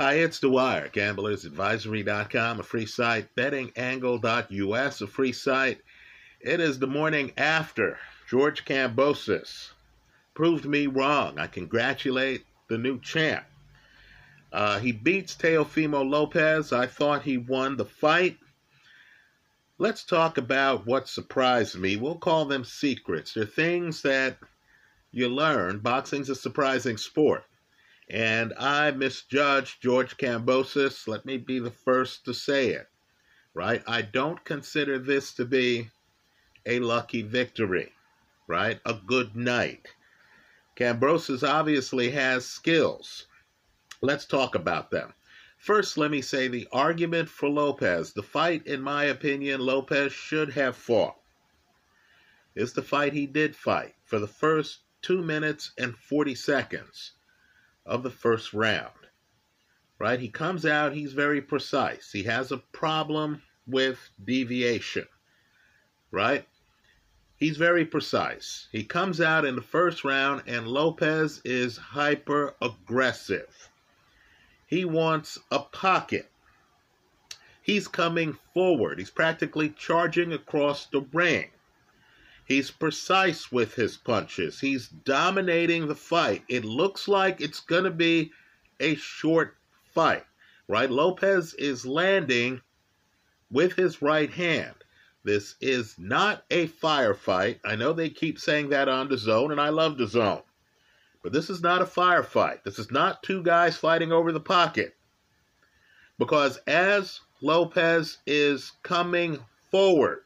Hi, it's Dwyer, gamblersadvisory.com, a free site, bettingangle.us, a free site. It is the morning after George Kambosos proved me wrong. I congratulate the new champ. Uh, he beats Teofimo Lopez. I thought he won the fight. Let's talk about what surprised me. We'll call them secrets. They're things that you learn. Boxing's a surprising sport and I misjudged George Kambosos. Let me be the first to say it, right? I don't consider this to be a lucky victory, right? A good night. Kambosos obviously has skills. Let's talk about them. First, let me say the argument for Lopez. The fight, in my opinion, Lopez should have fought. Is the fight he did fight for the first two minutes and 40 seconds of the first round. Right? He comes out, he's very precise. He has a problem with deviation. Right? He's very precise. He comes out in the first round, and Lopez is hyper aggressive. He wants a pocket. He's coming forward. He's practically charging across the ring. He's precise with his punches. He's dominating the fight. It looks like it's going to be a short fight, right? Lopez is landing with his right hand. This is not a firefight. I know they keep saying that on the zone, and I love the zone. But this is not a firefight. This is not two guys fighting over the pocket. Because as Lopez is coming forward,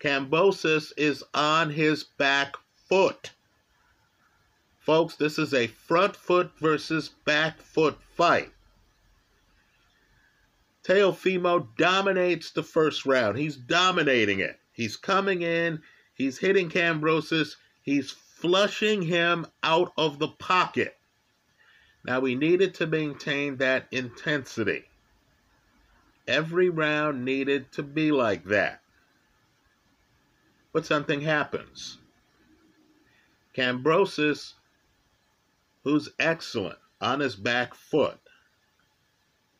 Kambosos is on his back foot. Folks, this is a front foot versus back foot fight. Teofimo dominates the first round. He's dominating it. He's coming in, he's hitting Kambosos, he's flushing him out of the pocket. Now, we needed to maintain that intensity. Every round needed to be like that but something happens. Kambosos, who's excellent on his back foot,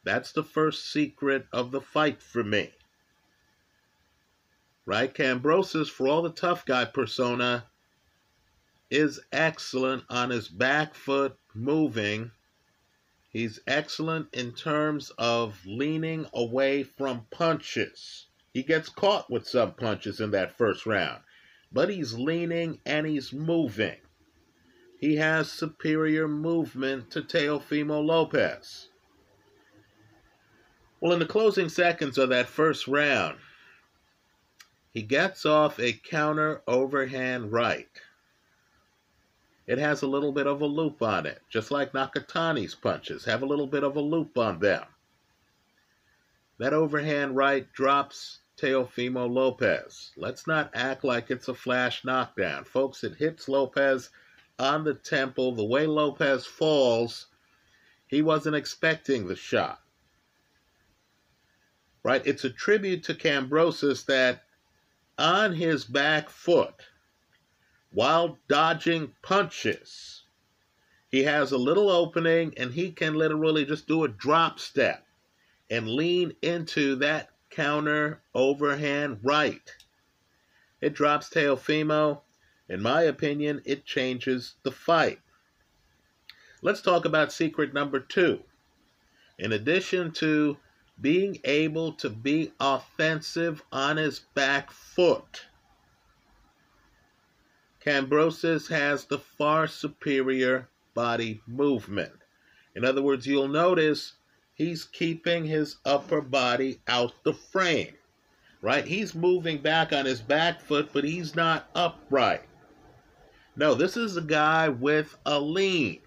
that's the first secret of the fight for me. Right? Kambosos, for all the tough guy persona, is excellent on his back foot moving. He's excellent in terms of leaning away from punches. He gets caught with some punches in that first round, but he's leaning and he's moving. He has superior movement to Teofimo Lopez. Well, in the closing seconds of that first round, he gets off a counter overhand right. It has a little bit of a loop on it, just like Nakatani's punches have a little bit of a loop on them. That overhand right drops Teofimo Lopez. Let's not act like it's a flash knockdown. Folks, it hits Lopez on the temple. The way Lopez falls, he wasn't expecting the shot. Right? It's a tribute to Kambosos that on his back foot, while dodging punches, he has a little opening and he can literally just do a drop step and lean into that counter overhand right. It drops Teofimo. In my opinion, it changes the fight. Let's talk about secret number two. In addition to being able to be offensive on his back foot, Kambosos has the far superior body movement. In other words, you'll notice he's keeping his upper body out the frame, right? He's moving back on his back foot, but he's not upright. No, this is a guy with a lean,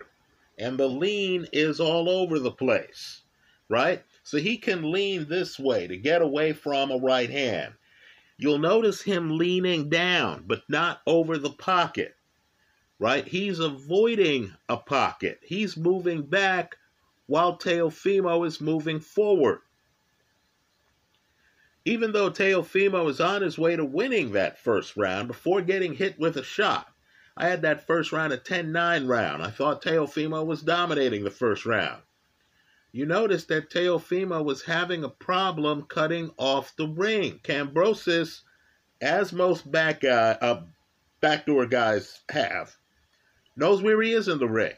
and the lean is all over the place, right? So he can lean this way to get away from a right hand. You'll notice him leaning down, but not over the pocket, right? He's avoiding a pocket. He's moving back while Teofimo is moving forward. Even though Teofimo is on his way to winning that first round before getting hit with a shot, I had that first round a 10 9 round. I thought Teofimo was dominating the first round. you notice that Teofimo was having a problem cutting off the ring. Kambosos, as most back guy, uh, backdoor guys have, knows where he is in the ring.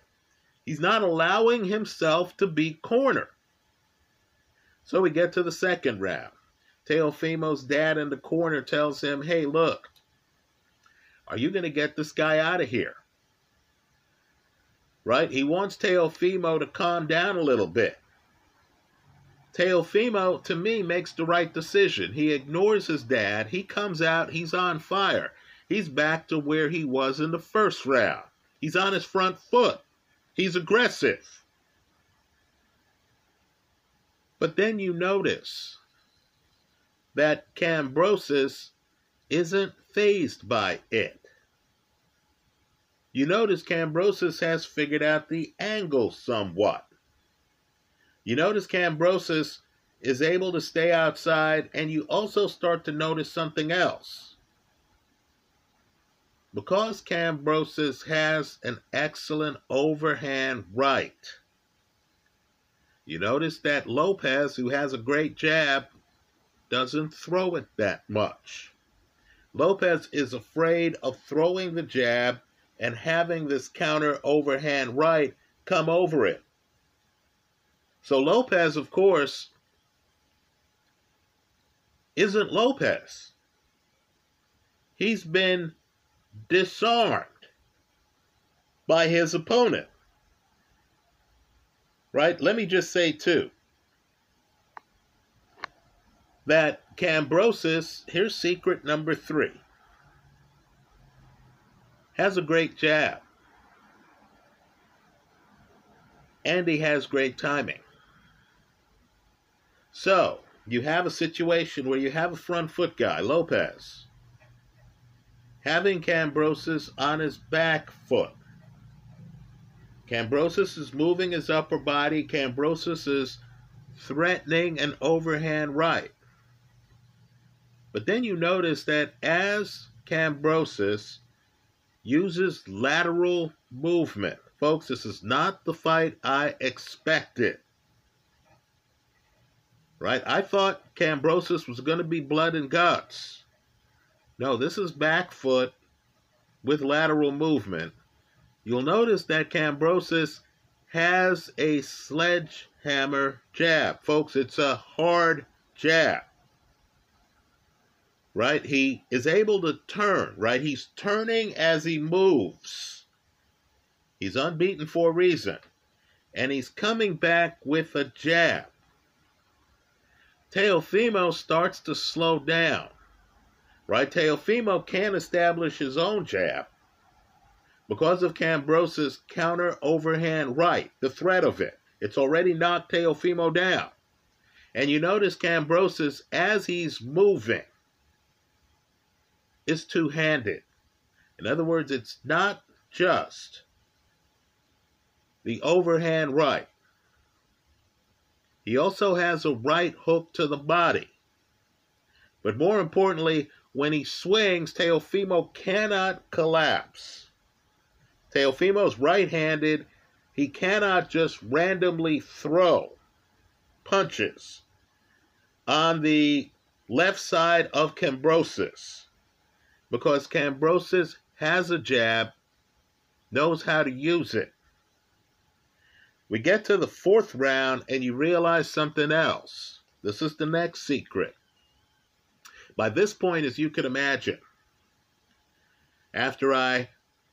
He's not allowing himself to be cornered. So we get to the second round. Teofimo's dad in the corner tells him, Hey, look, are you going to get this guy out of here? Right? He wants Teofimo to calm down a little bit. Teofimo, to me, makes the right decision. He ignores his dad. He comes out. He's on fire. He's back to where he was in the first round. He's on his front foot. He's aggressive. But then you notice that Kambosos isn't phased by it. You notice Kambosos has figured out the angle somewhat. You notice Kambosos is able to stay outside, and you also start to notice something else. Because Kambosos has an excellent overhand right, you notice that Lopez, who has a great jab, doesn't throw it that much. Lopez is afraid of throwing the jab and having this counter overhand right come over it. So Lopez, of course, isn't Lopez. He's been disarmed by his opponent. Right? Let me just say, too, that Kambosos, here's secret number three, has a great jab. And he has great timing. So, you have a situation where you have a front foot guy, Lopez, having Kambosos on his back foot. Kambosos is moving his upper body. Kambosos is threatening an overhand right. But then you notice that as Kambosos uses lateral movement, folks, this is not the fight I expected right? I thought Kambosos was going to be blood and guts. No, this is back foot with lateral movement. You'll notice that Kambosos has a sledgehammer jab. Folks, it's a hard jab. Right? He is able to turn, right? He's turning as he moves. He's unbeaten for a reason. And he's coming back with a jab. Teofimo starts to slow down. Right? Teofimo can't establish his own jab because of Kambosos' counter overhand right, the threat of it. It's already knocked Teofimo down. And you notice Kambosos, as he's moving, is two handed. In other words, it's not just the overhand right. He also has a right hook to the body. But more importantly, when he swings, Teofimo cannot collapse. Teofimo's right handed. He cannot just randomly throw punches on the left side of Kambosos because Kambosos has a jab, knows how to use it. We get to the fourth round and you realize something else. This is the next secret. By this point, as you can imagine, after I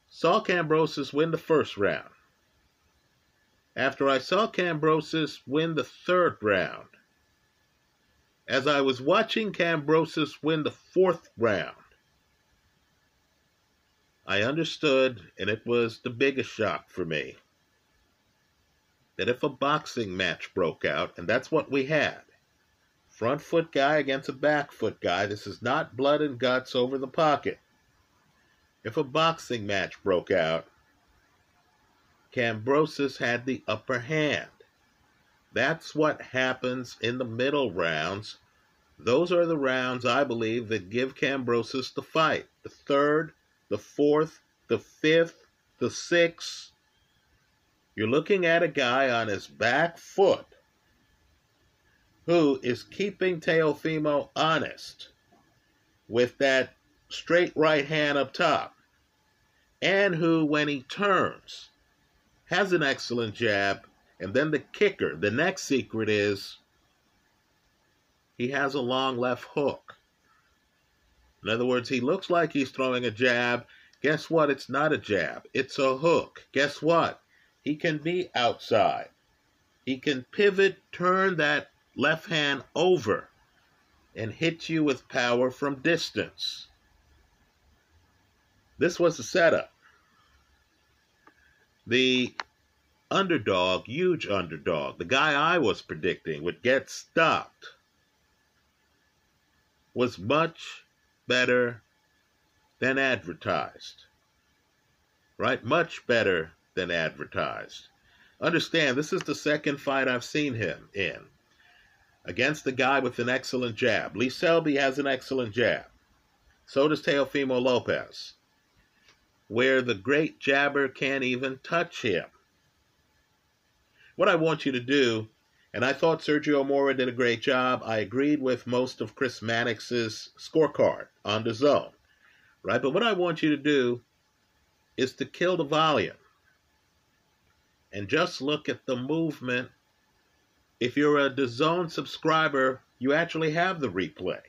saw Kambosos win the first round, after I saw Kambosos win the third round, as I was watching Kambosos win the fourth round, I understood, and it was the biggest shock for me that if a boxing match broke out, and that's what we had front foot guy against a back foot guy, this is not blood and guts over the pocket. If a boxing match broke out, Kambosos had the upper hand. That's what happens in the middle rounds. Those are the rounds, I believe, that give Kambosos the fight. The third, the fourth, the fifth, the sixth, you're looking at a guy on his back foot who is keeping Teofimo honest with that straight right hand up top, and who, when he turns, has an excellent jab. And then the kicker, the next secret is he has a long left hook. In other words, he looks like he's throwing a jab. Guess what? It's not a jab, it's a hook. Guess what? He can be outside. He can pivot, turn that left hand over, and hit you with power from distance. This was the setup. The underdog, huge underdog, the guy I was predicting would get stopped, was much better than advertised. Right? Much better than advertised. Understand, this is the second fight I've seen him in against the guy with an excellent jab. Lee Selby has an excellent jab. So does Teofimo Lopez, where the great jabber can't even touch him. What I want you to do, and I thought Sergio Mora did a great job. I agreed with most of Chris Mannix's scorecard on the zone, right? But what I want you to do is to kill the volume and just look at the movement if you're a DAZN subscriber, you actually have the replay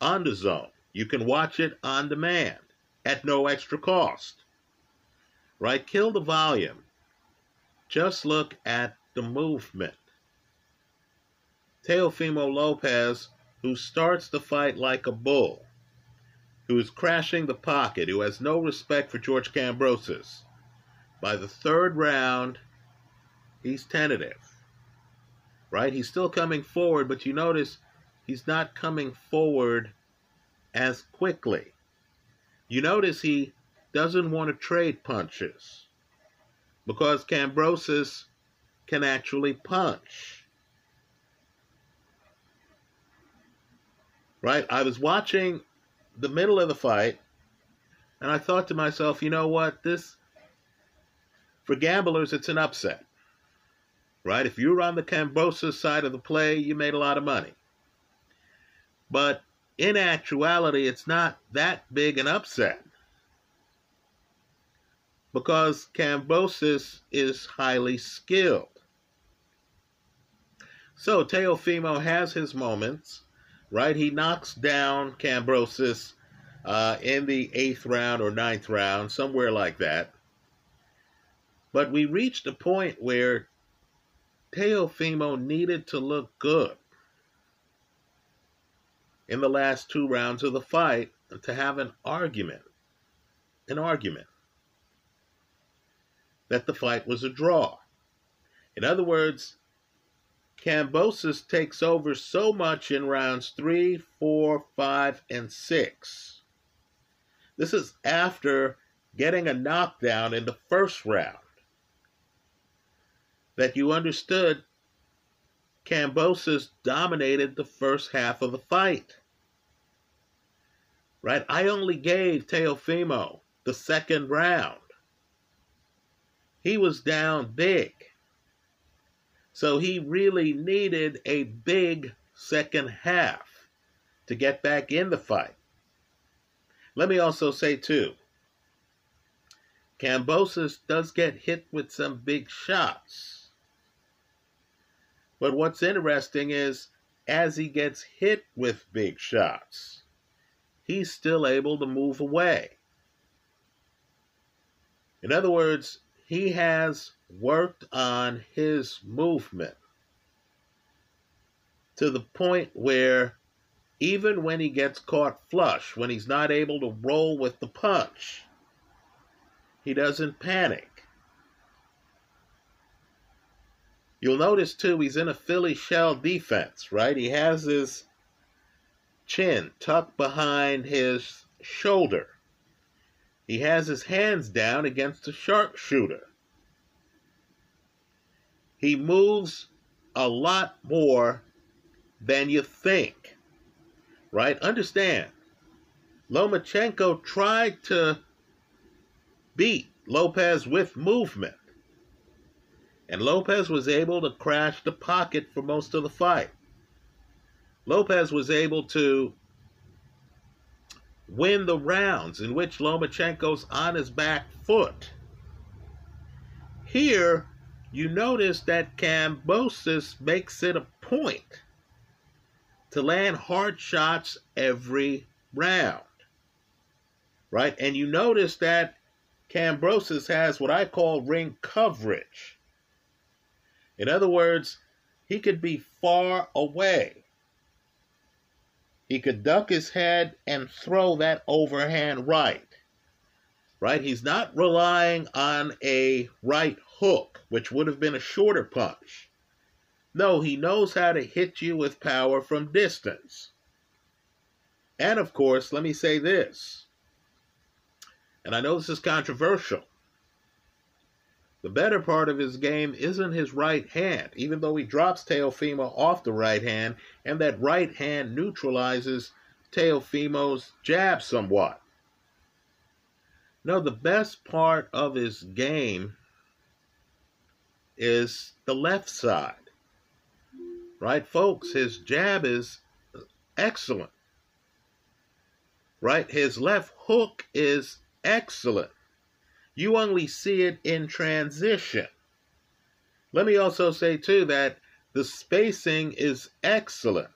on DAZN. You can watch it on demand at no extra cost. Right? Kill the volume. Just look at the movement. Teofimo Lopez, who starts the fight like a bull, who's crashing the pocket, who has no respect for George Kambosos. By the third round, he's tentative right? He's still coming forward, but you notice he's not coming forward as quickly. You notice he doesn't want to trade punches because Kambosos can actually punch. Right? I was watching the middle of the fight and I thought to myself, you know what? This, for gamblers, it's an upset right? If you were on the Kambosos side of the play, you made a lot of money. But in actuality, it's not that big an upset because Kambosos is highly skilled. So Teofimo has his moments, right? He knocks down Kambosos uh, in the eighth round or ninth round, somewhere like that. But we reached a point where Teofimo needed to look good in the last two rounds of the fight to have an argument, an argument that the fight was a draw. In other words, Kambosos takes over so much in rounds three, four, five, and six. This is after getting a knockdown in the first round that you understood Kambosos dominated the first half of the fight. Right? I only gave Teofimo the second round. He was down big. So he really needed a big second half to get back in the fight. Let me also say, too, Kambosos does get hit with some big shots. But what's interesting is as he gets hit with big shots, he's still able to move away. In other words, he has worked on his movement to the point where even when he gets caught flush, when he's not able to roll with the punch, he doesn't panic. You'll notice too, he's in a Philly shell defense, right? He has his chin tucked behind his shoulder. He has his hands down against the sharpshooter. He moves a lot more than you think, right? Understand, Lomachenko tried to beat Lopez with movement and Lopez was able to crash the pocket for most of the fight. Lopez was able to win the rounds in which Lomachenko's on his back foot. Here, you notice that Kambosos makes it a point to land hard shots every round. Right? And you notice that Kambosos has what I call ring coverage. In other words, he could be far away. He could duck his head and throw that overhand right. Right? He's not relying on a right hook, which would have been a shorter punch. No, he knows how to hit you with power from distance. And of course, let me say this, and I know this is controversial. The better part of his game isn't his right hand, even though he drops Teofimo off the right hand, and that right hand neutralizes Teofimo's jab somewhat. No, the best part of his game is the left side. Right, folks? His jab is excellent. Right? His left hook is excellent. You only see it in transition. Let me also say, too, that the spacing is excellent.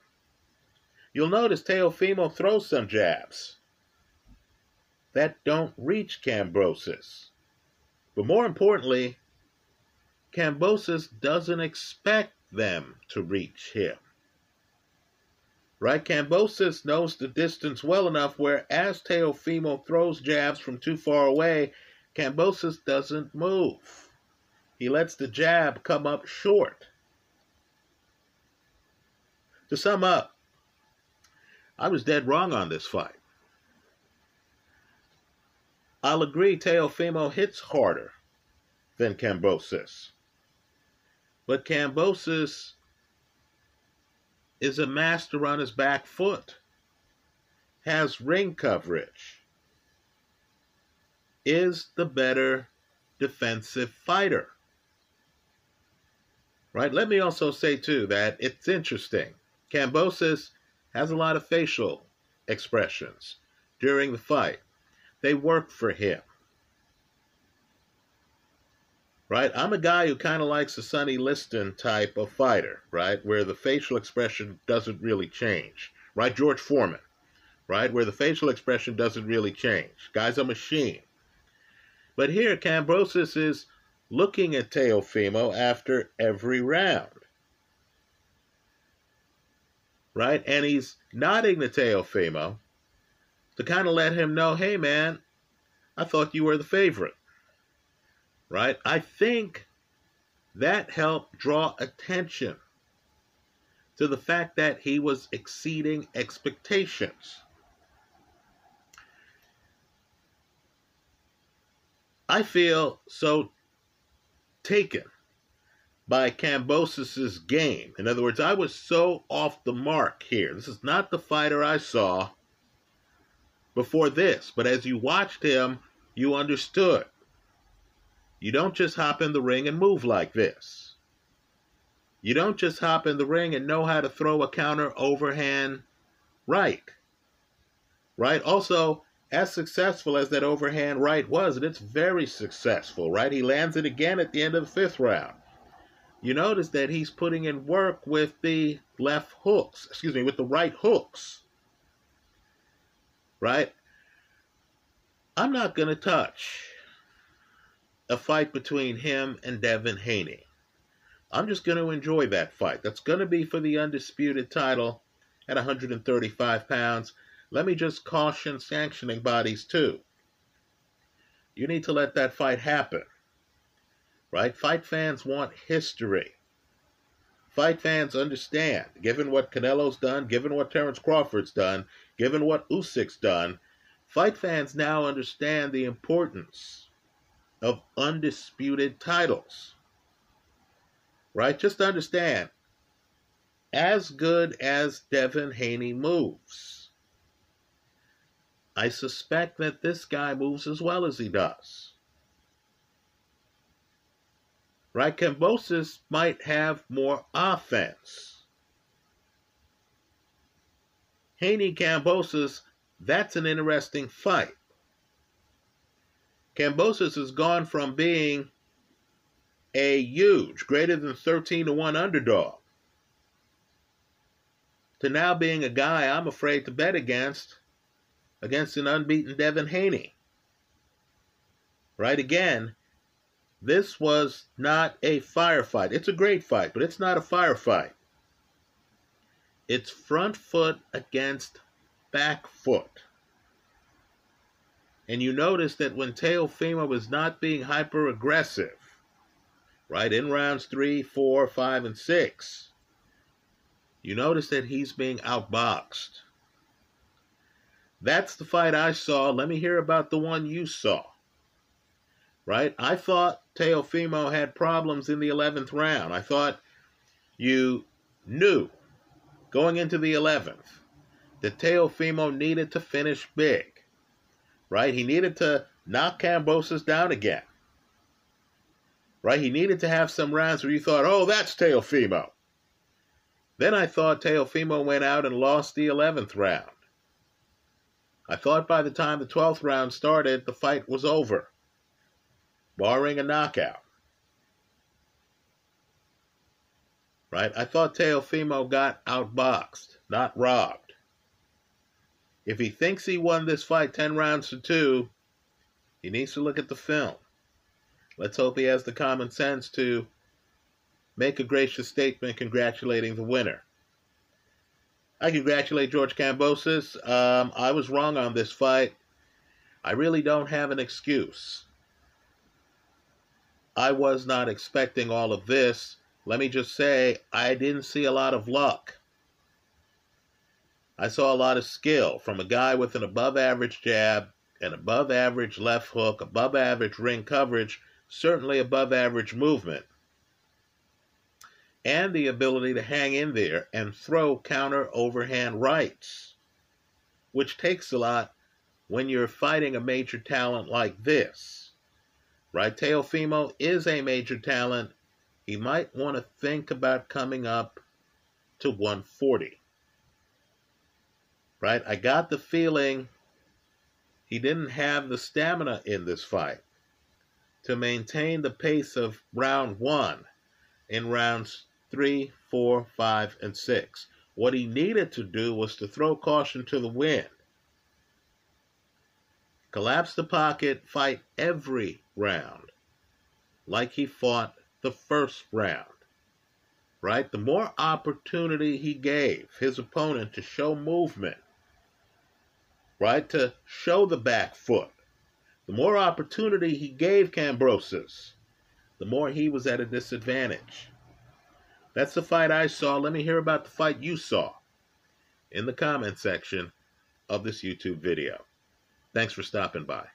You'll notice Teofimo throws some jabs that don't reach Kambosos. But more importantly, Kambosos doesn't expect them to reach him. Right? Kambosos knows the distance well enough where as Teofimo throws jabs from too far away, Kambosos doesn't move. He lets the jab come up short. To sum up, I was dead wrong on this fight. I'll agree Teofimo hits harder than Kambosos. But Kambosos is a master on his back foot, has ring coverage, is the better defensive fighter. Right? Let me also say, too, that it's interesting. Kambosos has a lot of facial expressions during the fight, they work for him right? I'm a guy who kind of likes a Sonny Liston type of fighter, right? Where the facial expression doesn't really change, right? George Foreman, right? Where the facial expression doesn't really change. Guy's a machine. But here, Kambosos is looking at Teofimo after every round, right? And he's nodding to Teofimo to kind of let him know, hey, man, I thought you were the favorite right? I think that helped draw attention to the fact that he was exceeding expectations. I feel so taken by Kambosos' game. In other words, I was so off the mark here. This is not the fighter I saw before this, but as you watched him, you understood. You don't just hop in the ring and move like this. You don't just hop in the ring and know how to throw a counter overhand right. Right? Also, as successful as that overhand right was, and it's very successful, right? He lands it again at the end of the fifth round. You notice that he's putting in work with the left hooks, excuse me, with the right hooks. Right? I'm not going to touch a fight between him and Devin Haney. I'm just going to enjoy that fight. That's going to be for the undisputed title at 135 pounds. Let me just caution sanctioning bodies too. You need to let that fight happen. Right? Fight fans want history. Fight fans understand, given what Canelo's done, given what Terence Crawford's done, given what Usyk's done, fight fans now understand the importance of undisputed titles. Right? Just understand, as good as Devin Haney moves, I suspect that this guy moves as well as he does. Right? Kambosos might have more offense. Haney Kambosos, that's an interesting fight. Kambosos has gone from being a huge, greater than 13 to 1 underdog, to now being a guy I'm afraid to bet against, against an unbeaten Devin Haney. Right again, this was not a firefight. It's a great fight, but it's not a firefight. It's front foot against back foot. And you notice that when Teofimo was not being hyper aggressive, right, in rounds three, four, five, and six, you notice that he's being outboxed. That's the fight I saw. Let me hear about the one you saw. Right? I thought Teofimo had problems in the 11th round. I thought you knew going into the 11th that Teofimo needed to finish big right? He needed to knock Kambosos down again, right? He needed to have some rounds where you thought, oh, that's Teofimo. Then I thought Teofimo went out and lost the 11th round. I thought by the time the 12th round started, the fight was over, barring a knockout. Right? I thought Teofimo got outboxed, not robbed. If he thinks he won this fight 10 rounds to 2, he needs to look at the film. Let's hope he has the common sense to make a gracious statement congratulating the winner. I congratulate George Kambosos. Um, I was wrong on this fight. I really don't have an excuse. I was not expecting all of this. Let me just say, I didn't see a lot of luck. I saw a lot of skill from a guy with an above average jab, an above average left hook, above average ring coverage, certainly above average movement, and the ability to hang in there and throw counter overhand rights, which takes a lot when you're fighting a major talent like this. Right? Teofimo is a major talent. He might want to think about coming up to 140 right? I got the feeling he didn't have the stamina in this fight to maintain the pace of round one in rounds three, four, five, and six. What he needed to do was to throw caution to the wind. Collapse the pocket, fight every round like he fought the first round. Right? The more opportunity he gave his opponent to show movement, right, to show the back foot. The more opportunity he gave Kambosos, the more he was at a disadvantage. That's the fight I saw. Let me hear about the fight you saw in the comment section of this YouTube video. Thanks for stopping by.